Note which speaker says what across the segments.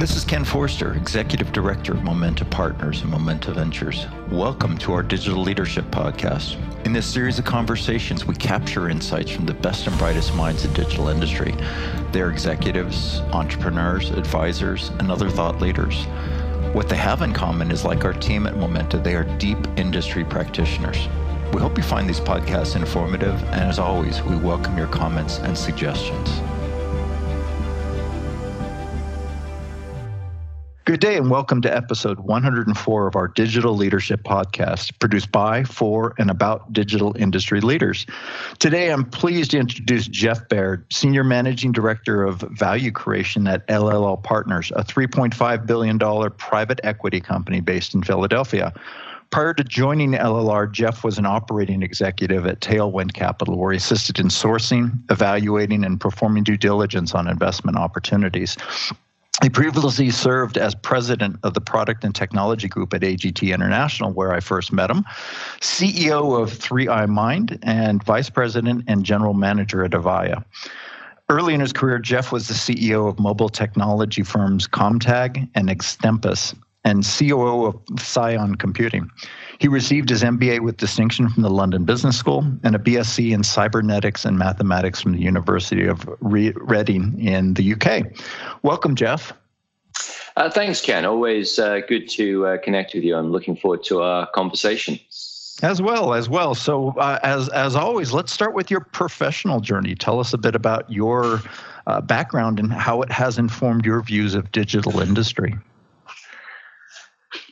Speaker 1: This is Ken Forster, Executive Director of Momenta Partners and Momenta Ventures. Welcome to our Digital Leadership Podcast. In this series of conversations, we capture insights from the best and brightest minds in digital industry. They're executives, entrepreneurs, advisors, and other thought leaders. What they have in common is like our team at Momenta, they are deep industry practitioners. We hope you find these podcasts informative, and as always, we welcome your comments and suggestions. Good day and welcome to episode 104 of our Digital Leadership Podcast, produced by, for, and about digital industry leaders. Today, I'm pleased to introduce Jeff Baird, Senior Managing Director of Value Creation at LLR Partners, a $3.5 billion private equity company based in Philadelphia. Prior to joining LLR, Jeff was an operating executive at Tailwind Capital, where he assisted in sourcing, evaluating, and performing due diligence on investment opportunities. He previously served as president of the product and technology group at AGT International, where I first met him, CEO of 3i Mind, and vice president and general manager at Avaya. Early in his career, Jeff was the CEO of mobile technology firms Comtag and Extempus and COO of Psion Computing. He received his MBA with distinction from the London Business School and a BSc in cybernetics and mathematics from the University of Reading in the UK. Welcome, Jeff.
Speaker 2: Uh, thanks, Ken. Always uh, good to uh, connect with you. I'm looking forward to our conversation.
Speaker 1: As well, as well. So, uh, as as always, let's start with your professional journey. Tell us a bit about your uh, background and how it has informed your views of digital industry.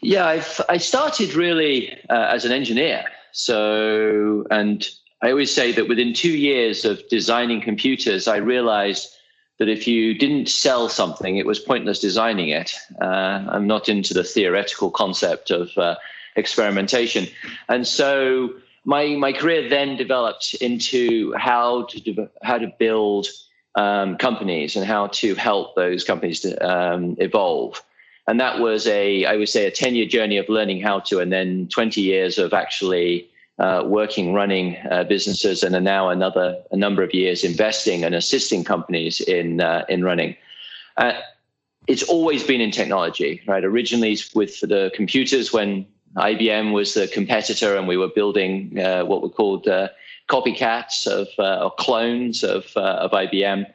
Speaker 2: Yeah, I've, I started really uh, as an engineer. So, and I always say that within two years of designing computers, I realized that if you didn't sell something, it was pointless designing it. Uh, I'm not into the theoretical concept of uh, experimentation. And so my, my career then developed into how to, how to build um, companies and how to help those companies to um, evolve and that was a i would say a 10 year journey of learning how to and then 20 years of actually uh, working running uh, businesses and now another a number of years investing and assisting companies in uh, in running. Uh, it's always been in technology right? Originally with the computers when IBM was the competitor and we were building uh, what were called uh, copycats of or clones of of IBM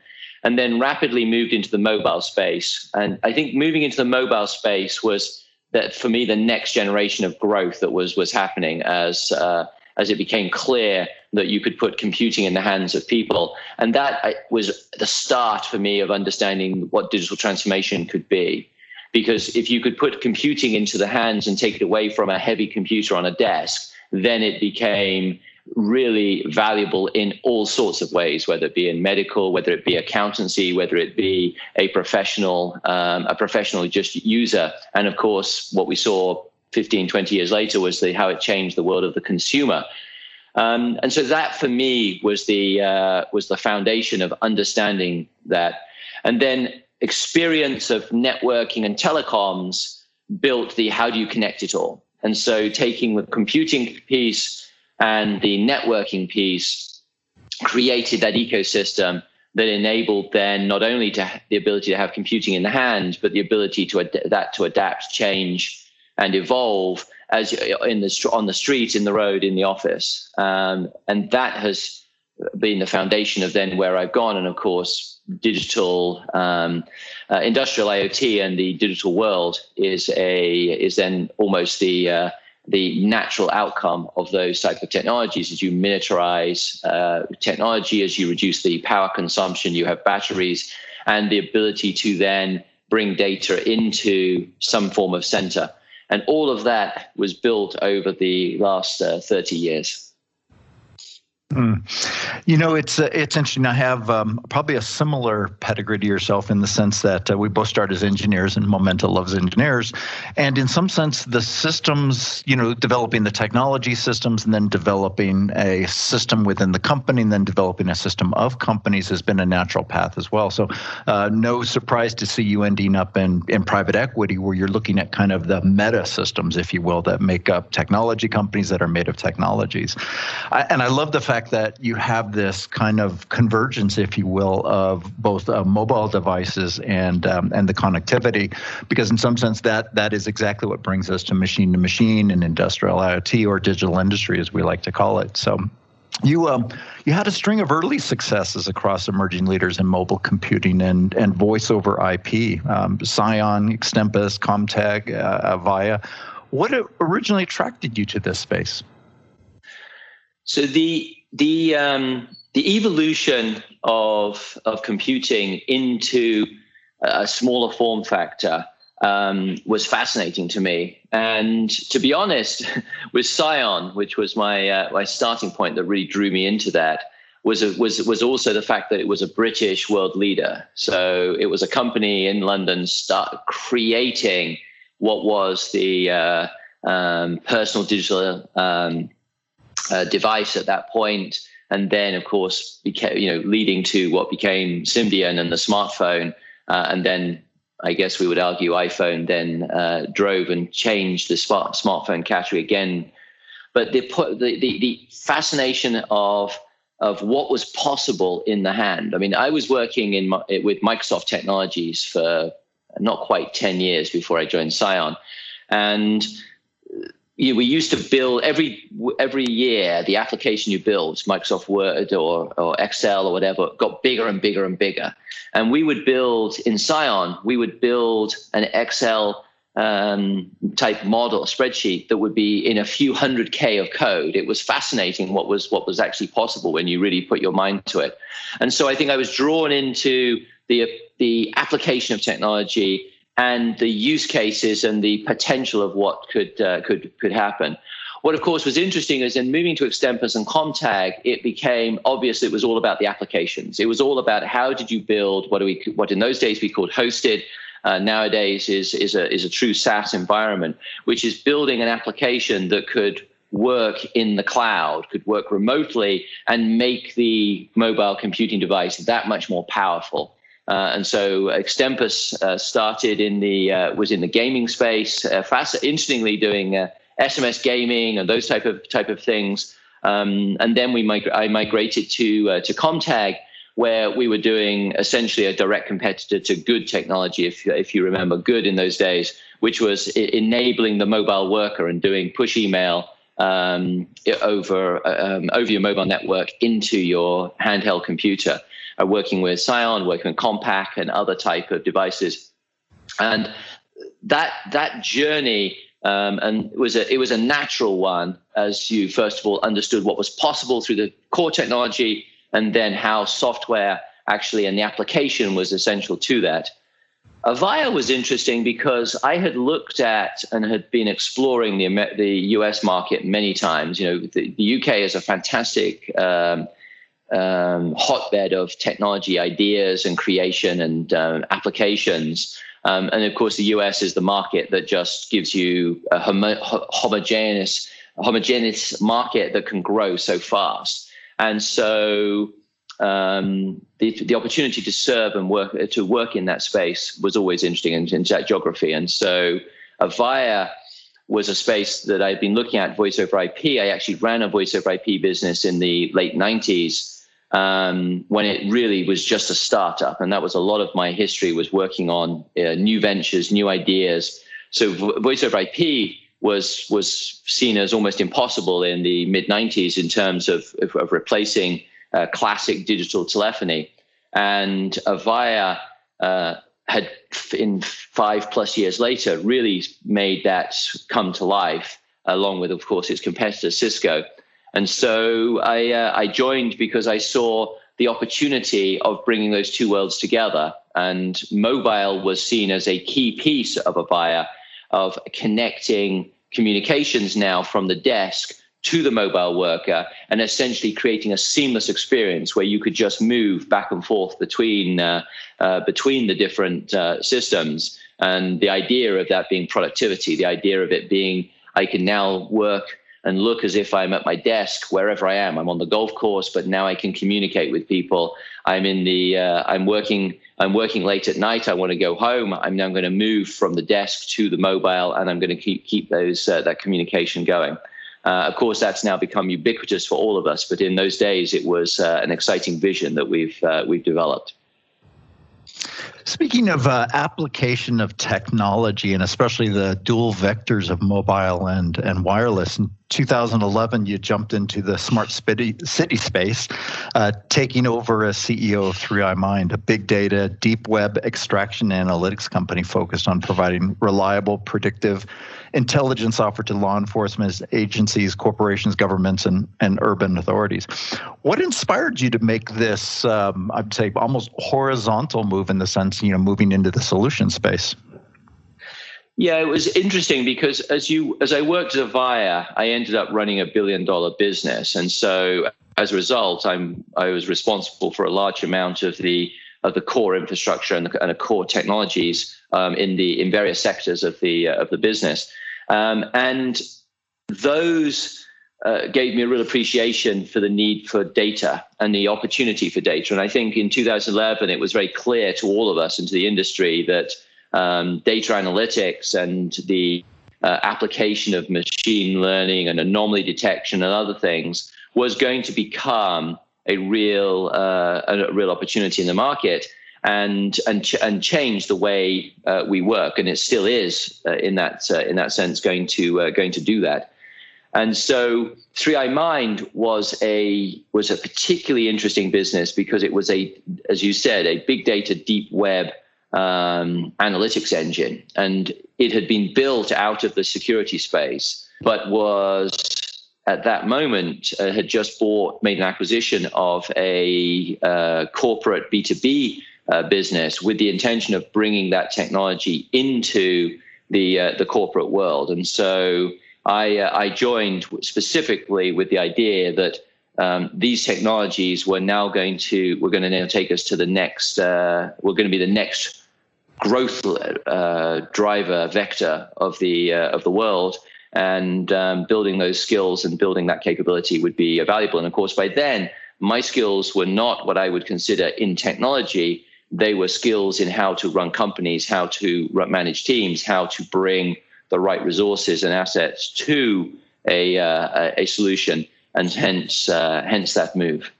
Speaker 2: and then rapidly moved into the mobile space. And I think moving into the mobile space was that for me the next generation of growth that was was happening as uh, as it became clear that you could put computing in the hands of people, and that uh, was the start for me of understanding what digital transformation could be. Because if you could put computing into the hands and take it away from a heavy computer on a desk, then it became really valuable in all sorts of ways, whether it be in medical, whether it be accountancy, whether it be a professional, um, a professional just user. And of course, what we saw 15, 20 years later was the, how it changed the world of the consumer. Um, and so that for me was the uh, was the foundation of understanding that, and then experience of networking and telecoms built the how do you connect it all. And so taking the computing piece and the networking piece created that ecosystem that enabled then not only to the ability to have computing in the hand, but the ability to ad- that to adapt, change, and evolve as in the on the street, in the road, in the office, um, and that has been the foundation of then where I've gone, and of course, digital um, uh, industrial IoT and the digital world is a is then almost the uh, the natural outcome of those type of technologies as you miniaturize uh, technology, as you reduce the power consumption, you have batteries, and the ability to then bring data into some form of center. And all of that was built over the last uh, 30 years.
Speaker 1: Mm. You know, it's uh, it's interesting. I have um, probably a similar pedigree to yourself in the sense that uh, we both started as engineers, and Momenta loves engineers. And in some sense, the systems, you know, developing the technology systems, and then developing a system within the company, and then developing a system of companies has been a natural path as well. So, uh, no surprise to see you ending up in in private equity, where you're looking at kind of the meta systems, if you will, that make up technology companies that are made of technologies. I, and I love the fact fact that you have this kind of convergence, if you will, of both uh, mobile devices and um, and the connectivity, because in some sense that that is exactly what brings us to machine to machine and industrial IoT or digital industry, as we like to call it. So you um, you had a string of early successes across emerging leaders in mobile computing and and voice over IP, um, Psion, Extempus, Comtag, uh, Avaya. What originally attracted you to this space?
Speaker 2: So the the um, the evolution of of computing into a smaller form factor um, was fascinating to me. And to be honest, with Psion, which was my uh, my starting point that really drew me into that, was was was also the fact that it was a British world leader. So it was a company in London start creating what was the uh, um, personal digital um, uh, device at that point, and then of course became you know leading to what became Symbian and the smartphone, uh, and then I guess we would argue iPhone then uh, drove and changed the smart, smartphone category again. But the, the, the, fascination of of what was possible in the hand. I mean, I was working in with Microsoft Technologies for not quite 10 years before I joined Psion. And you, we used to build every every year the application you build microsoft word or, or excel or whatever got bigger and bigger and bigger. And we would build in Psion, we would build an excel um, type model spreadsheet that would be in a few hundred k of code. It was fascinating what was what was actually possible when you really put your mind to it. And so i think i was drawn into the the application of technology and the use cases and the potential of what could uh, could could happen. What, of course, was interesting is in moving to Extempus and Comtag, it became obvious it was all about the applications. It was all about how did you build what we what in those days we called hosted. Uh, nowadays is is a is a true SaaS environment, which is building an application that could work in the cloud, could work remotely, and make the mobile computing device that much more powerful. Uh, and so Extempus uh, started in the uh, was in the gaming space, uh, fast, interestingly doing SMS uh, gaming and those type of type of things. Um, and then we mig- I migrated to uh, to Comtag, where we were doing essentially a direct competitor to Good technology, if if you remember Good in those days, which was enabling the mobile worker and doing push email um, over um, over your mobile network into your handheld computer uh, working with Psion, working with Compaq and other type of devices. And that that journey um, and it was a it was a natural one as you first of all understood what was possible through the core technology and then how software actually and the application was essential to that. Avaya was interesting because I had looked at and had been exploring the the U.S. market many times. You know, the, the U.K. is a fantastic um, um, hotbed of technology ideas and creation and um, applications. Um, and of course, the US is the market that just gives you a homo- homogeneous, homogeneous market that can grow so fast. And so um, the, the opportunity to serve and work to work in that space was always interesting in, in that geography. And so Avaya was a space that I'd been looking at voice over IP. I actually ran a voice over IP business in the late 90s um, when it really was just a startup. And that was a lot of my history was working on uh, new ventures, new ideas. So voice over IP was was seen as almost impossible in the mid 90s in terms of, of, of replacing uh, classic digital telephony. And Avaya uh, had, in five plus years later, really made that come to life, along with, of course, its competitor Cisco. And so I, uh, I joined because I saw the opportunity of bringing those two worlds together. And mobile was seen as a key piece of a Avaya of connecting communications now from the desk to the mobile worker and essentially creating a seamless experience where you could just move back and forth between uh, uh, between the different uh, systems and the idea of that being productivity the idea of it being i can now work and look as if I'm at my desk wherever I am. I'm on the golf course, but now I can communicate with people. I'm in the. Uh, I'm working. I'm working late at night. I want to go home. I'm now going to move from the desk to the mobile, and I'm going to keep keep those uh, that communication going. Uh, of course, that's now become ubiquitous for all of us, but in those days, it was uh, an exciting vision that we've uh, we've developed.
Speaker 1: Speaking of uh, application of technology and especially the dual vectors of mobile and, and wireless, 2011 you jumped into the smart city, space, uh, taking over as CEO of 3i Mind, a big data, deep web extraction analytics company focused on providing reliable, predictive intelligence offered to law enforcement agencies, corporations, governments, and, and urban authorities. What inspired you to make this, um, I'd say, almost horizontal move in the sense, you know, moving into the solution space?
Speaker 2: Yeah, it was interesting because as you as I worked at Avaya, I ended up running a billion dollar business, and so as a result, I'm I was responsible for a large amount of the of the core infrastructure and the, and the core technologies um, in the in various sectors of the uh, of the business. Um, and those uh, gave me a real appreciation for the need for data and the opportunity for data. And I think in 2011, it was very clear to all of us and to the industry that um, data analytics and the uh, application of machine learning and anomaly detection and other things was going to become a real uh, a real opportunity in the market and and ch- and change the way uh, we work, and it still is uh, in that uh, in that sense going to uh, going to do that. And so, 3i Mind was a was a particularly interesting business because it was a, as you said, a big data deep web um, analytics engine, and it had been built out of the security space, but was at that moment uh, had just bought made an acquisition of a uh, corporate B2B uh, business with the intention of bringing that technology into the uh, the corporate world. And so I uh, I joined specifically with the idea that um, these technologies were now going to we're going to now take us to the next uh, we're going to be the next growth uh, driver vector of the uh, of the world. And um, building those skills and building that capability would be valuable. And of course, by then, my skills were not what I would consider in technology they were skills in how to run companies, how to manage teams, how to bring the right resources and assets to a uh, a solution, and hence uh, hence that move.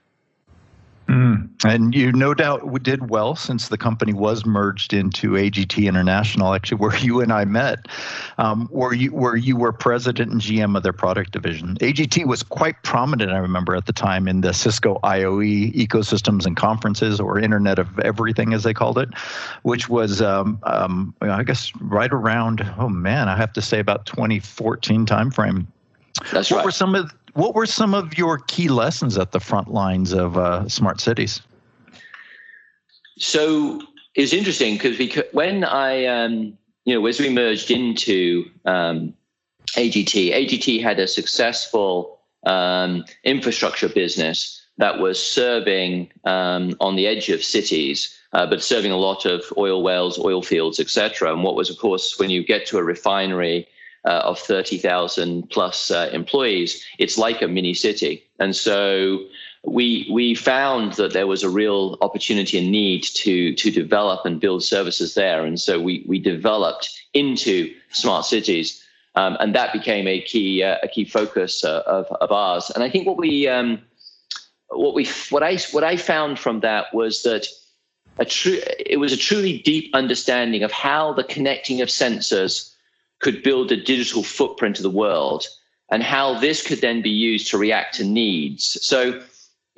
Speaker 1: Mm. And you no doubt did well since the company was merged into AGT International, actually, where you and I met, um, where you where you were president and GM of their product division. AGT was quite prominent, I remember at the time, in the Cisco IOE ecosystems and conferences, or Internet of Everything, as they called it, which was, um, um, I guess, right around. Oh man, I have to say about 2014 timeframe.
Speaker 2: That's
Speaker 1: what
Speaker 2: right.
Speaker 1: were some of what were some of your key lessons at the front lines of uh, smart cities?
Speaker 2: So it's interesting because when I, um, you know, as we merged into um, AGT, AGT had a successful um, infrastructure business that was serving um, on the edge of cities, uh, but serving a lot of oil wells, oil fields, etc. And what was, of course, when you get to a refinery uh, of 30,000 plus uh, employees, it's like a mini city. And so we we found that there was a real opportunity and need to to develop and build services there. And so we we developed into smart cities. Um, and that became a key uh, a key focus uh, of, of ours. And I think what we um, what we what I what I found from that was that a true it was a truly deep understanding of how the connecting of sensors could build a digital footprint of the world and how this could then be used to react to needs. So,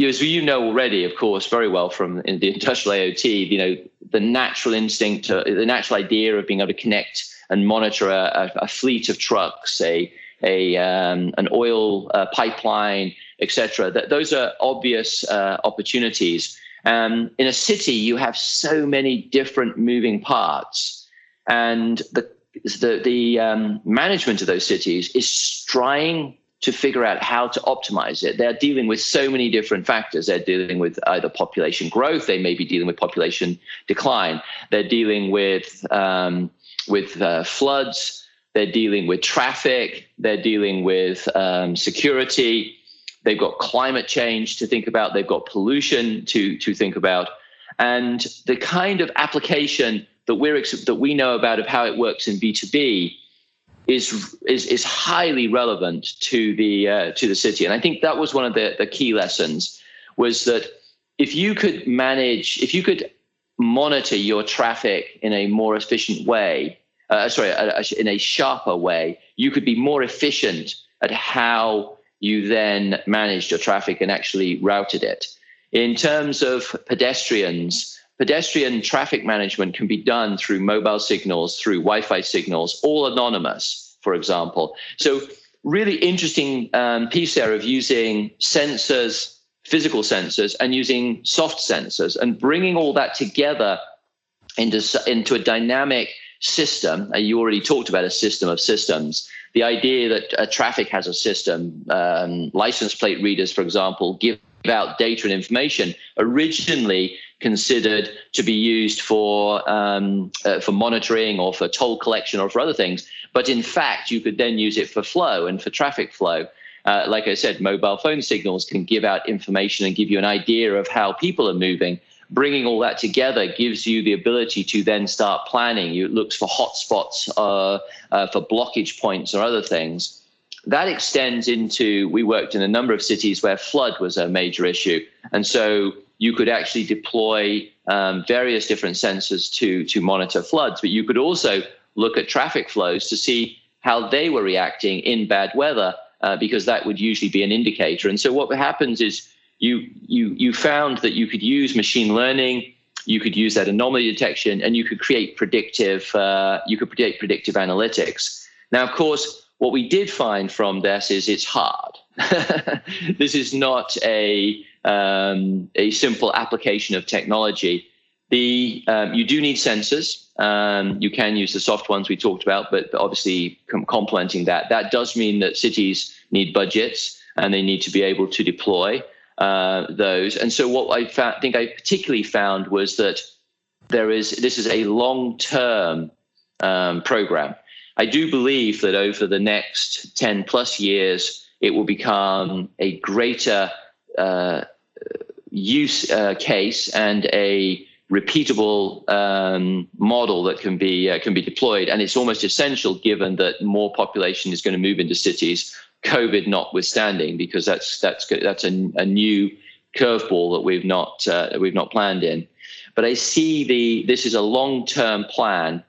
Speaker 2: as you know already, of course, very well from the industrial IoT, you know, the natural instinct, uh, the natural idea of being able to connect and monitor a, a fleet of trucks, a, a um, an oil uh, pipeline, etc. That those are obvious uh, opportunities. Um, in a city, you have so many different moving parts, and the the, the um, management of those cities is trying to figure out how to optimize it. They're dealing with so many different factors. They're dealing with either population growth, they may be dealing with population decline, they're dealing with um, with uh, floods, they're dealing with traffic, they're dealing with um, security. They've got climate change to think about. They've got pollution to to think about, and the kind of application that we're that we know about of how it works in B2B is is is highly relevant to the uh, to the city. And I think that was one of the, the key lessons was that if you could manage, if you could monitor your traffic in a more efficient way, uh, sorry, in a sharper way, you could be more efficient at how you then managed your traffic and actually routed it. In terms of pedestrians, pedestrian traffic management can be done through mobile signals, through Wi Fi signals, all anonymous, for example. So, really interesting um, piece there of using sensors, physical sensors, and using soft sensors and bringing all that together into, into a dynamic system. Uh, you already talked about a system of systems. The idea that uh, traffic has a system, um, license plate readers, for example, give out data and information originally considered to be used for um, uh, for monitoring or for toll collection or for other things. But in fact, you could then use it for flow and for traffic flow. Uh, like I said, mobile phone signals can give out information and give you an idea of how people are moving. Bringing all that together gives you the ability to then start planning. You looks for hotspots, uh, uh, for blockage points, or other things. That extends into. We worked in a number of cities where flood was a major issue, and so you could actually deploy um, various different sensors to to monitor floods, but you could also look at traffic flows to see how they were reacting in bad weather, uh, because that would usually be an indicator. And so what happens is you you you found that you could use machine learning, you could use that anomaly detection, and you could create predictive uh, you could create predictive analytics. Now, of course, what we did find from this is it's hard. this is not a um, a simple application of technology. The um, you do need sensors. Um, you can use the soft ones we talked about, but obviously com- complementing that, that does mean that cities need budgets and they need to be able to deploy uh, those. And so, what I fa- think I particularly found was that there is this is a long term um, program. I do believe that over the next ten plus years, it will become a greater uh, use uh, case and a repeatable um, model that can be uh, can be deployed, and it's almost essential given that more population is going to move into cities, COVID notwithstanding, because that's that's that's a, a new curveball that we've not uh, we've not planned in. But I see the this is a long term plan,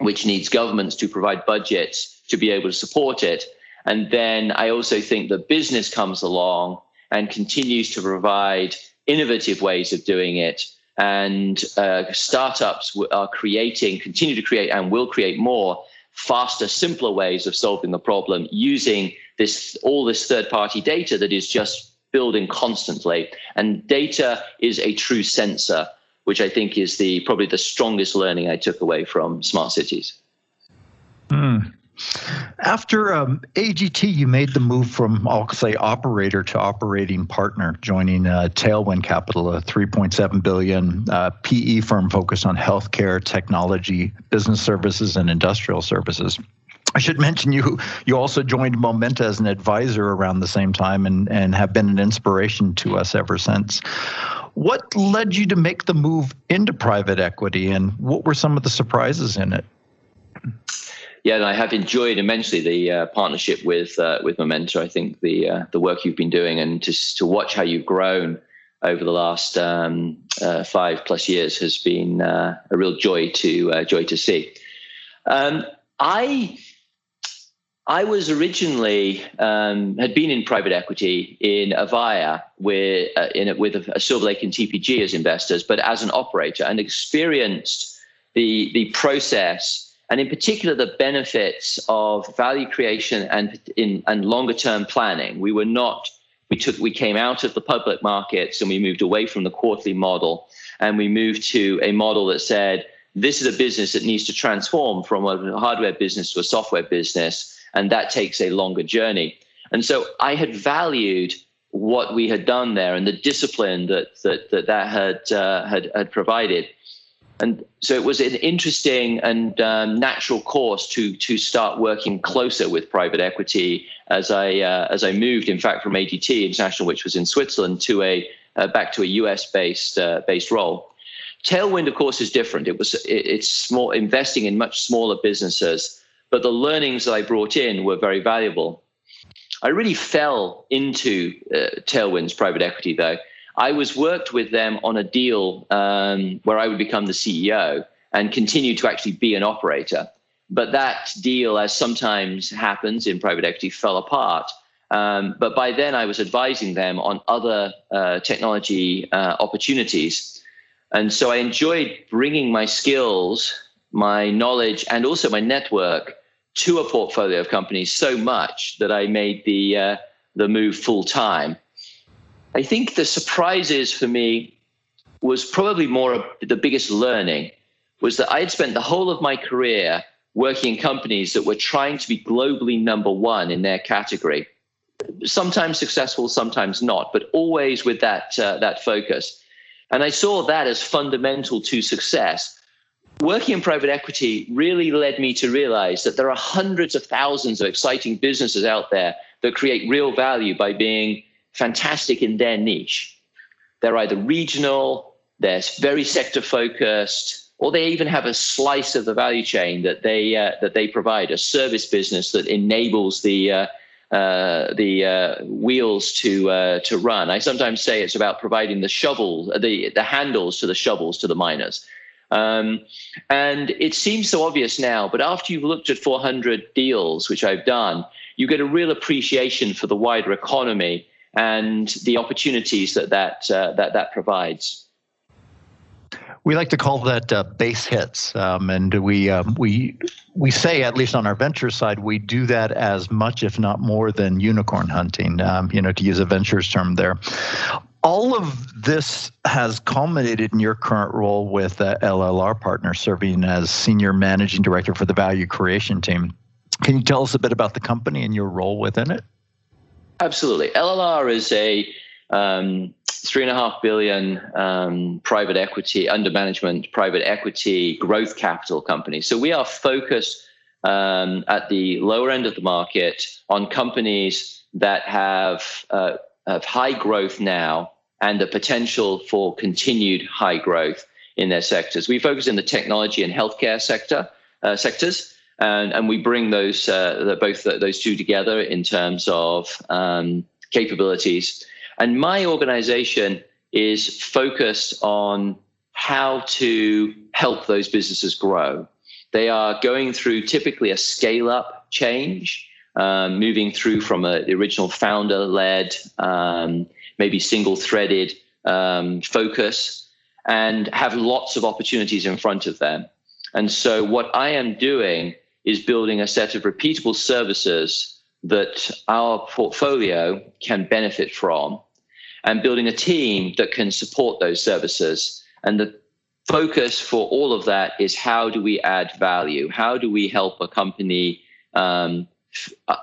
Speaker 2: which needs governments to provide budgets to be able to support it, and then I also think that business comes along and continues to provide innovative ways of doing it. And uh, startups are creating, continue to create, and will create more faster, simpler ways of solving the problem using this all this third-party data that is just building constantly. And data is a true sensor, which I think is the probably the strongest learning I took away from smart cities.
Speaker 1: Mm. After um, AGT, you made the move from, I'll say, operator to operating partner, joining uh, Tailwind Capital, a 3.7 billion uh, PE firm focused on healthcare, technology, business services, and industrial services. I should mention you. You also joined Momenta as an advisor around the same time, and and have been an inspiration to us ever since. What led you to make the move into private equity, and what were some of the surprises in it?
Speaker 2: yeah, and I have enjoyed immensely the uh, partnership with uh, with Momenta. I think the uh, the work you've been doing and to to watch how you've grown over the last um, uh, five plus years has been uh, a real joy to uh, joy to see. Um, I I was originally um, had been in private equity in Avaya with in a, with a, a Silver Lake and TPG as investors, but as an operator and experienced the the process and in particular the benefits of value creation and in and longer term planning. We were not we took we came out of the public markets and we moved away from the quarterly model and we moved to a model that said this is a business that needs to transform from a hardware business to a software business and that takes a longer journey. And so I had valued what we had done there and the discipline that that that, that had uh, had had provided and so it was an interesting and um, natural course to to start working closer with private equity as I uh, as I moved, in fact, from AGT International, which was in Switzerland, to a uh, back to a US based uh, based role. Tailwind, of course, is different. It was it, it's small investing in much smaller businesses, but the learnings that I brought in were very valuable. I really fell into uh, Tailwinds private equity, though. I was worked with them on a deal um, where I would become the CEO and continue to actually be an operator. But that deal, as sometimes happens in private equity, fell apart. Um, but by then, I was advising them on other uh, technology uh, opportunities. And so I enjoyed bringing my skills, my knowledge, and also my network to a portfolio of companies so much that I made the, uh, the move full time. I think the surprises for me was probably more the biggest learning was that I had spent the whole of my career working in companies that were trying to be globally number one in their category. Sometimes successful, sometimes not, but always with that, uh, that focus. And I saw that as fundamental to success. Working in private equity really led me to realize that there are hundreds of thousands of exciting businesses out there that create real value by being fantastic in their niche. They're either regional, they're very sector focused, or they even have a slice of the value chain that they uh, that they provide a service business that enables the uh, uh, the uh, wheels to uh, to run. I sometimes say it's about providing the shovel, the the handles to the shovels to the miners. Um, and it seems so obvious now, but after you've looked at 400 deals, which I've done, you get a real appreciation for the wider economy and the opportunities that that uh, that that provides.
Speaker 1: We like to call that uh, base hits, um, and we um, we we say at least on our venture side we do that as much, if not more, than unicorn hunting. Um, you know, to use a ventures term there. All of this has culminated in your current role with uh, LLR Partner, serving as senior managing director for the value creation team. Can you tell us a bit about the company and your role within it?
Speaker 2: Absolutely. LLR is a um, three and a half billion um, private equity under management private equity growth capital company. So we are focused um, at the lower end of the market on companies that have uh, have high growth now and the potential for continued high growth in their sectors. We focus in the technology and healthcare sector uh, sectors, and, and we bring those uh, both those two together in terms of um, capabilities and my organization is focused on how to help those businesses grow. They are going through typically a scale up change, um, moving through from a, the original founder led, um, maybe single threaded um, focus, and have lots of opportunities in front of them. And so, what I am doing is building a set of repeatable services that our portfolio can benefit from and building a team that can support those services. And the focus for all of that is how do we add value? How do we help a company um,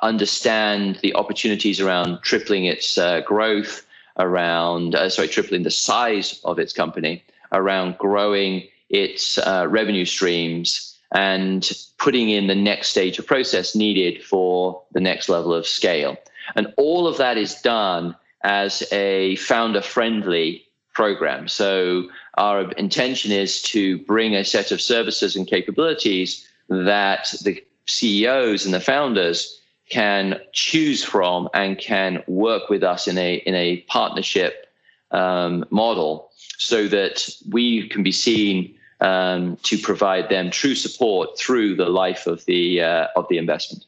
Speaker 2: understand the opportunities around tripling its uh, growth, around, uh, sorry, tripling the size of its company, around growing its uh, revenue streams, and putting in the next stage of process needed for the next level of scale. And all of that is done as a founder friendly program. So our intention is to bring a set of services and capabilities that the CEOs and the founders can choose from and can work with us in a in a partnership um, model so that we can be seen um, to provide them true support through the life of the uh, of the investment.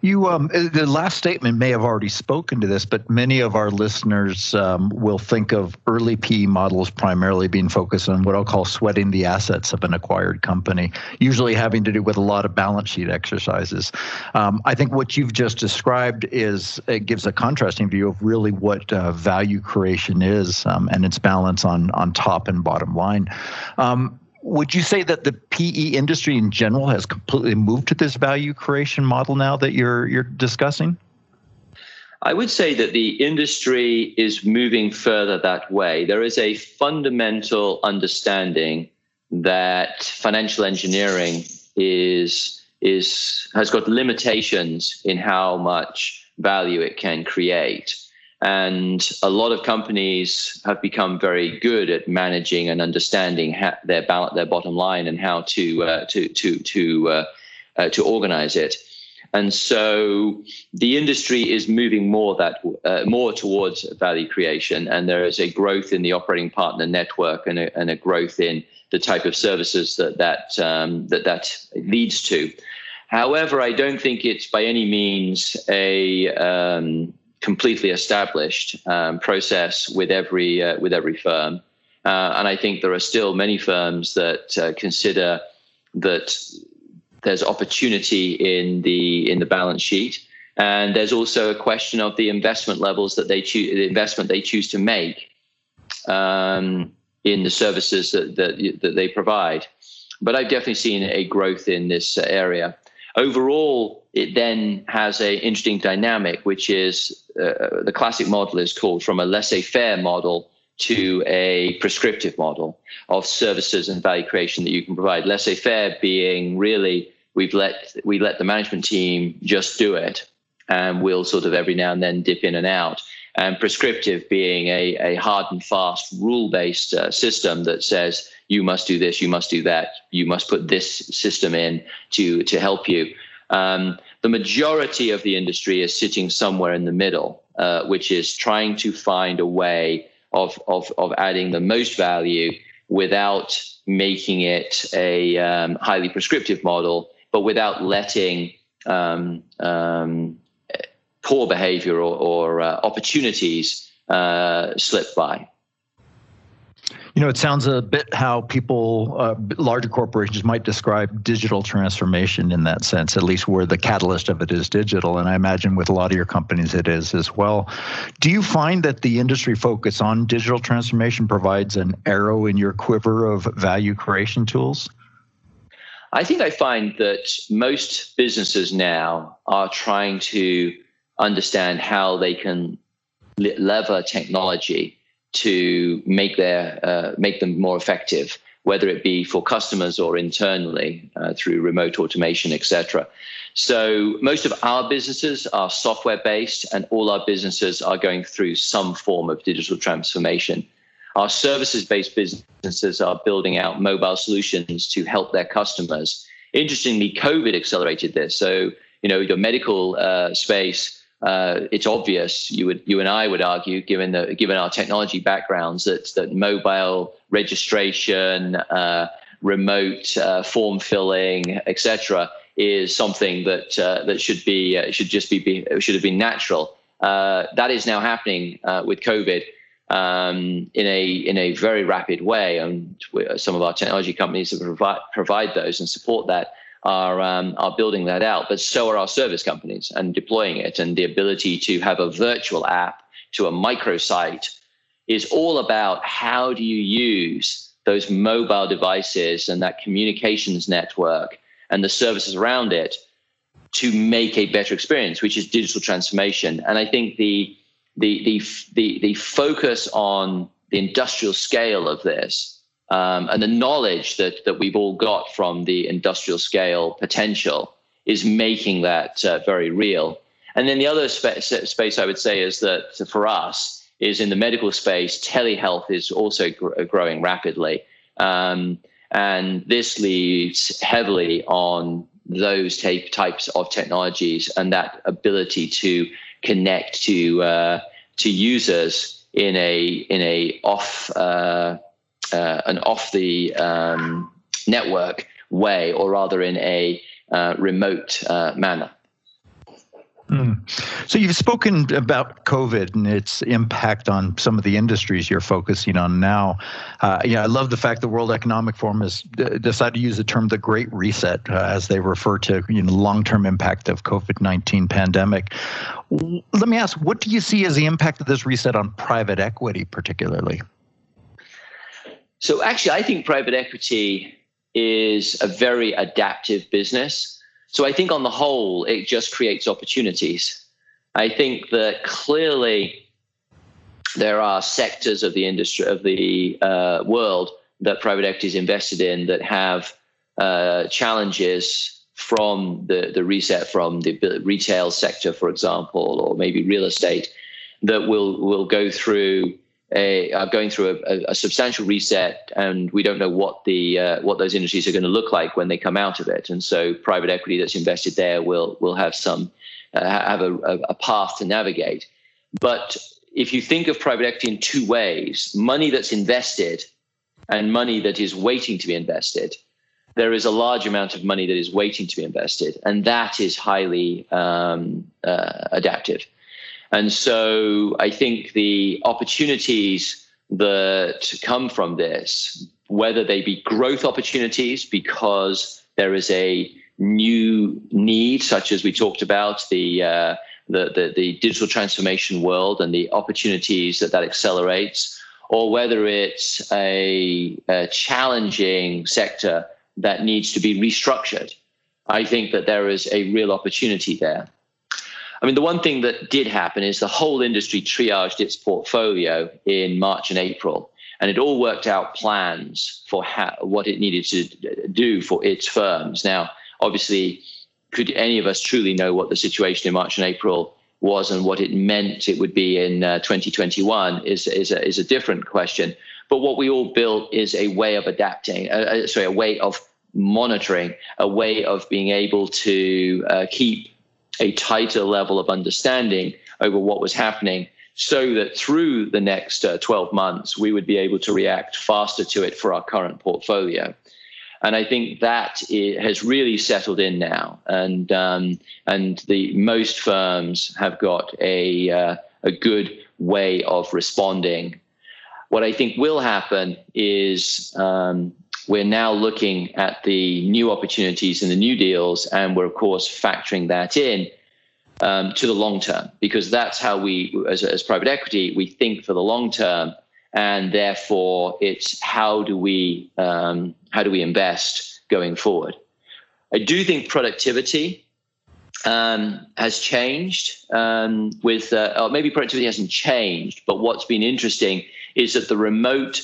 Speaker 1: You, um, uh, the last statement may have already spoken to this, but many of our listeners um, will think of early PE models primarily being focused on what I'll call sweating the assets of an acquired company, usually having to do with a lot of balance sheet exercises. Um, I think what you've just described is it gives a contrasting view of really what uh, value creation is um, and its balance on on top and bottom line. Would you say that the PE industry in general has completely moved to this value creation model now that you're you're discussing?
Speaker 2: I would say that the industry is moving further that way. There is a fundamental understanding that financial engineering is is has got limitations in how much value it can create. And a lot of companies have become very good at managing and understanding their their bottom line and how to uh, to to to uh, uh, to organize it. And so the industry is moving more that uh, more towards value creation, and there is a growth in the operating partner network and a, and a growth in the type of services that that um, that that leads to. However, I don't think it's by any means a um, completely established um, process with every uh, with every firm, uh, and I think there are still many firms that uh, consider that there's opportunity in the in the balance sheet, and there's also a question of the investment levels that they choose, the investment they choose to make um, in the services that, that that they provide. But I've definitely seen a growth in this area. Overall, it then has an interesting dynamic, which is uh, the classic model is called from a laissez-faire model to a prescriptive model of services and value creation that you can provide. Laissez-faire being really we've let we let the management team just do it, and we'll sort of every now and then dip in and out. And prescriptive being a, a hard and fast rule-based uh, system that says you must do this, you must do that, you must put this system in to to help you. Um, the majority of the industry is sitting somewhere in the middle, uh, which is trying to find a way of, of, of adding the most value without making it a um, highly prescriptive model, but without letting um, um, poor behavior or, or uh, opportunities uh, slip by.
Speaker 1: You know, it sounds a bit how people, uh, larger corporations might describe digital transformation in that sense, at least where the catalyst of it is digital. And I imagine with a lot of your companies it is as well. Do you find that the industry focus on digital transformation provides an arrow in your quiver of value creation tools?
Speaker 2: I think I find that most businesses now are trying to understand how they can lever technology to make their uh, make them more effective, whether it be for customers or internally uh, through remote automation, etc. So most of our businesses are software based, and all our businesses are going through some form of digital transformation. Our services based businesses are building out mobile solutions to help their customers. Interestingly, COVID accelerated this. So, you know, your medical uh, space uh, it's obvious you would you and I would argue, given the given our technology backgrounds, that that mobile registration, uh, remote uh, form filling, etc., is something that uh, that should be uh, should just be, be should have been natural. Uh, that is now happening with COVID um, in a in a very rapid way, and some of our technology companies that provide provide those and support that are um, are building that out, but so are our service companies and deploying it. And the ability to have a virtual app to a microsite is all about how do you use those mobile devices and that communications network and the services around it to make a better experience, which is digital transformation. And I think the the the the, the focus on the industrial scale of this um, and the knowledge that that we've all got from the industrial scale potential is making that uh, very real. And then the other spa- space I would say is that for us is in the medical space, telehealth is also gr- growing rapidly. Um, and this leads heavily on those type, types of technologies and that ability to connect to uh, to users in a in a off uh, uh, an off the um, network way, or rather in a uh, remote uh, manner.
Speaker 1: Mm. So you've spoken about COVID and its impact on some of the industries you're focusing on now. Uh, yeah, I love the fact the World Economic Forum has decided to use the term "the Great Reset" uh, as they refer to you know long-term impact of COVID-19 pandemic. Let me ask, what do you see as the impact of this reset on private equity, particularly?
Speaker 2: So actually, I think private equity is a very adaptive business. So I think on the whole, it just creates opportunities. I think that clearly there are sectors of the industry of the uh, world that private equity is invested in that have uh, challenges from the, the reset from the retail sector, for example, or maybe real estate, that will will go through a, are going through a, a, substantial reset, and we don't know what the uh, what those industries are going to look like when they come out of it. And so, private equity that's invested there will will have some uh, have a, a path to navigate. But if you think of private equity in two ways, money that's invested and money that is waiting to be invested, there is a large amount of money that is waiting to be invested, and that is highly um, uh, adaptive. And so I think the opportunities that come from this, whether they be growth opportunities because there is a new need, such as we talked about, the, uh, the, the, the, digital transformation world and the opportunities that that accelerates, or whether it's a, a challenging sector that needs to be restructured. I think that there is a real opportunity there. I mean, the one thing that did happen is the whole industry triaged its portfolio in March and April, and it all worked out plans for how, what it needed to do for its firms. Now, obviously, could any of us truly know what the situation in March and April was and what it meant it would be in uh, 2021 is, is, a, is a different question. But what we all built is a way of adapting, uh, uh sorry, a way of monitoring, a way of being able to uh, keep a tighter level of understanding over what was happening so that through the next uh, 12 months, we would be able to react faster to it for our current portfolio. And I think that has really settled in now, and um, and the most firms have got a uh, a good way of responding. What I think will happen is um, we're now looking at the new opportunities and the new deals, and we're of course factoring that in um, to the long term because that's how we, as, as private equity, we think for the long term, and therefore it's how do we um, how do we invest going forward. I do think productivity um, has changed um, with, uh, maybe productivity hasn't changed, but what's been interesting is that the remote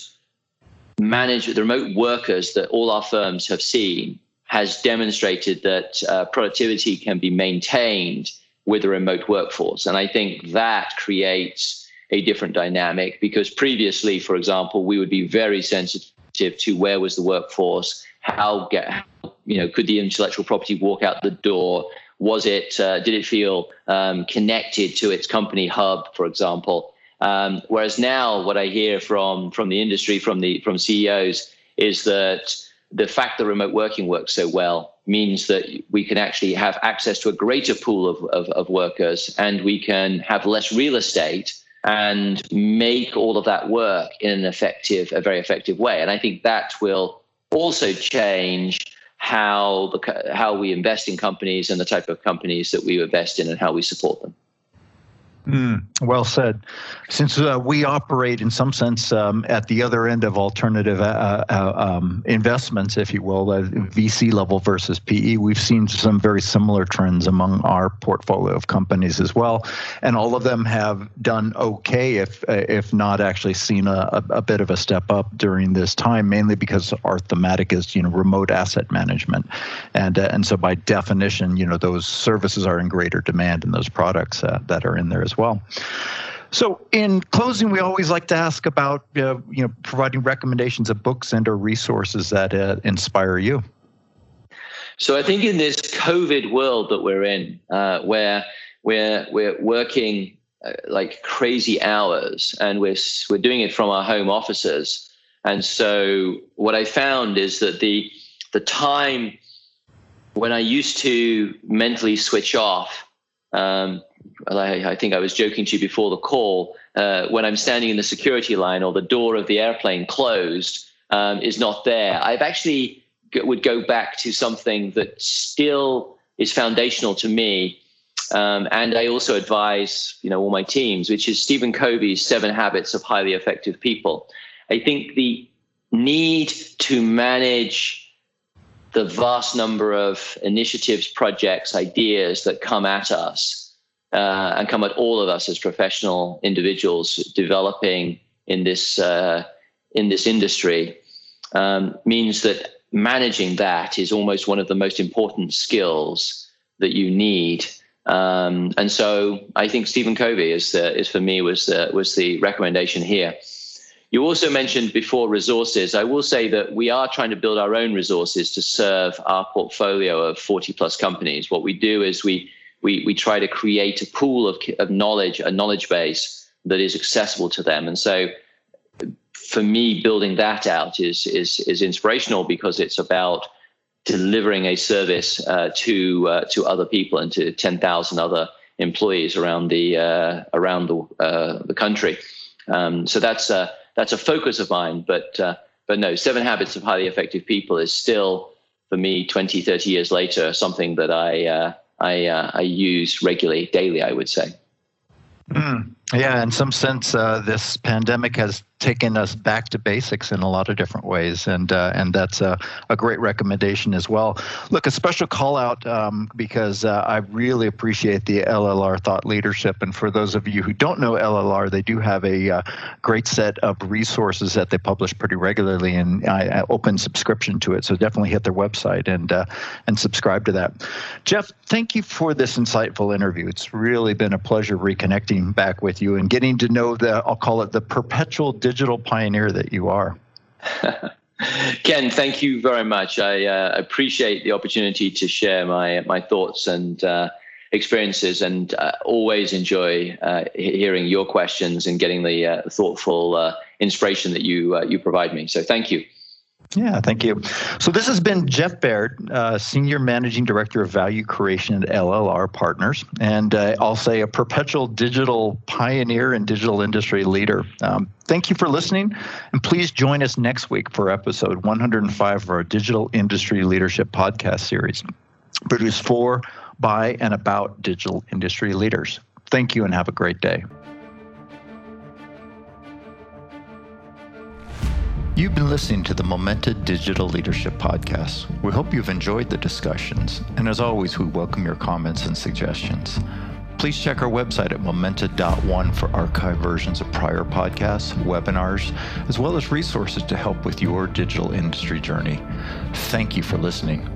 Speaker 2: manager, the remote workers that all our firms have seen has demonstrated that uh, productivity can be maintained with a remote workforce. And I think that creates a different dynamic because previously, for example, we would be very sensitive to where was the workforce, how get, you know, could the intellectual property walk out the door? Was it, uh, did it feel um, connected to its company hub, for example? Um, whereas now, what I hear from from the industry, from the from CEOs, is that the fact that remote working works so well means that we can actually have access to a greater pool of, of, of workers, and we can have less real estate and make all of that work in an effective, a very effective way. And I think that will also change how the how we invest in companies and the type of companies that we invest in and how we support them.
Speaker 1: Mm, well said. Since uh, we operate in some sense um, at the other end of alternative uh, uh, um, investments, if you will, uh, VC level versus PE, we've seen some very similar trends among our portfolio of companies as well, and all of them have done okay, if uh, if not actually seen a, a, bit of a step up during this time, mainly because our thematic is you know remote asset management, and uh, and so by definition, you know those services are in greater demand and those products that are in there as well. So, in closing, we always like to ask about uh, you know providing recommendations of books and or resources that uh, inspire you.
Speaker 2: So, I think in this COVID world that we're in, uh, where we're we're working uh, like crazy hours, and we're we're doing it from our home offices, and so what I found is that the the time when I used to mentally switch off. Um, I, I think I was joking to you before the call, uh, when I'm standing in the security line or the door of the airplane closed um, is not there. I've actually would go back to something that still is foundational to me. Um, and I also advise, you know, all my teams, which is Stephen Covey's Seven Habits of Highly Effective People. I think the need to manage the vast number of initiatives, projects, ideas that come at us uh, and come at all of us as professional individuals developing in this uh, in this industry um, means that managing that is almost one of the most important skills that you need. Um, and so I think Stephen Covey is the, is for me was the, was the recommendation here. You also mentioned before resources. I will say that we are trying to build our own resources to serve our portfolio of 40 plus companies. What we do is we we, we try to create a pool of, of knowledge, a knowledge base that is accessible to them. And so for me, building that out is is is inspirational because it's about delivering a service uh, to uh, to other people and to 10,000 other employees around the uh, around the uh, the country. Um, so that's a that's a focus of mine. But uh, but no, Seven Habits of Highly Effective People is still for me 20, 30 years later something that I uh, I I use regularly, daily. I would say.
Speaker 1: Mm. Yeah, in some sense, uh, this pandemic has taken us back to basics in a lot of different ways, and uh, and that's a, a great recommendation as well. Look, a special call out um, because uh, I really appreciate the LLR thought leadership, and for those of you who don't know LLR, they do have a uh, great set of resources that they publish pretty regularly, and I, I open subscription to it. So definitely hit their website and uh, and subscribe to that. Jeff, thank you for this insightful interview. It's really been a pleasure reconnecting back with you and getting to know the I'll call it the perpetual digital pioneer that you are.
Speaker 2: Ken, thank you very much. I uh, appreciate the opportunity to share my my thoughts and uh, experiences, and uh, always enjoy uh, hearing your questions and getting the uh, thoughtful uh, inspiration that you you provide me. So, thank you.
Speaker 1: Yeah, thank you. So this has been Jeff Baird, uh, Senior Managing Director of Value Creation at LLR Partners, and uh, I'll say a perpetual digital pioneer and digital industry leader. Um, thank you for listening, and please join us next week for episode 105 of our Digital Industry Leadership Podcast series, produced for, by, and about digital industry leaders. Thank you, and have a great day. You've been listening to the Momenta Digital Leadership Podcast. We hope you've enjoyed the discussions, and as always, we welcome your comments and suggestions. Please check our website at momenta.one for archived versions of prior podcasts, webinars, as well as resources to help with your digital industry journey. Thank you for listening.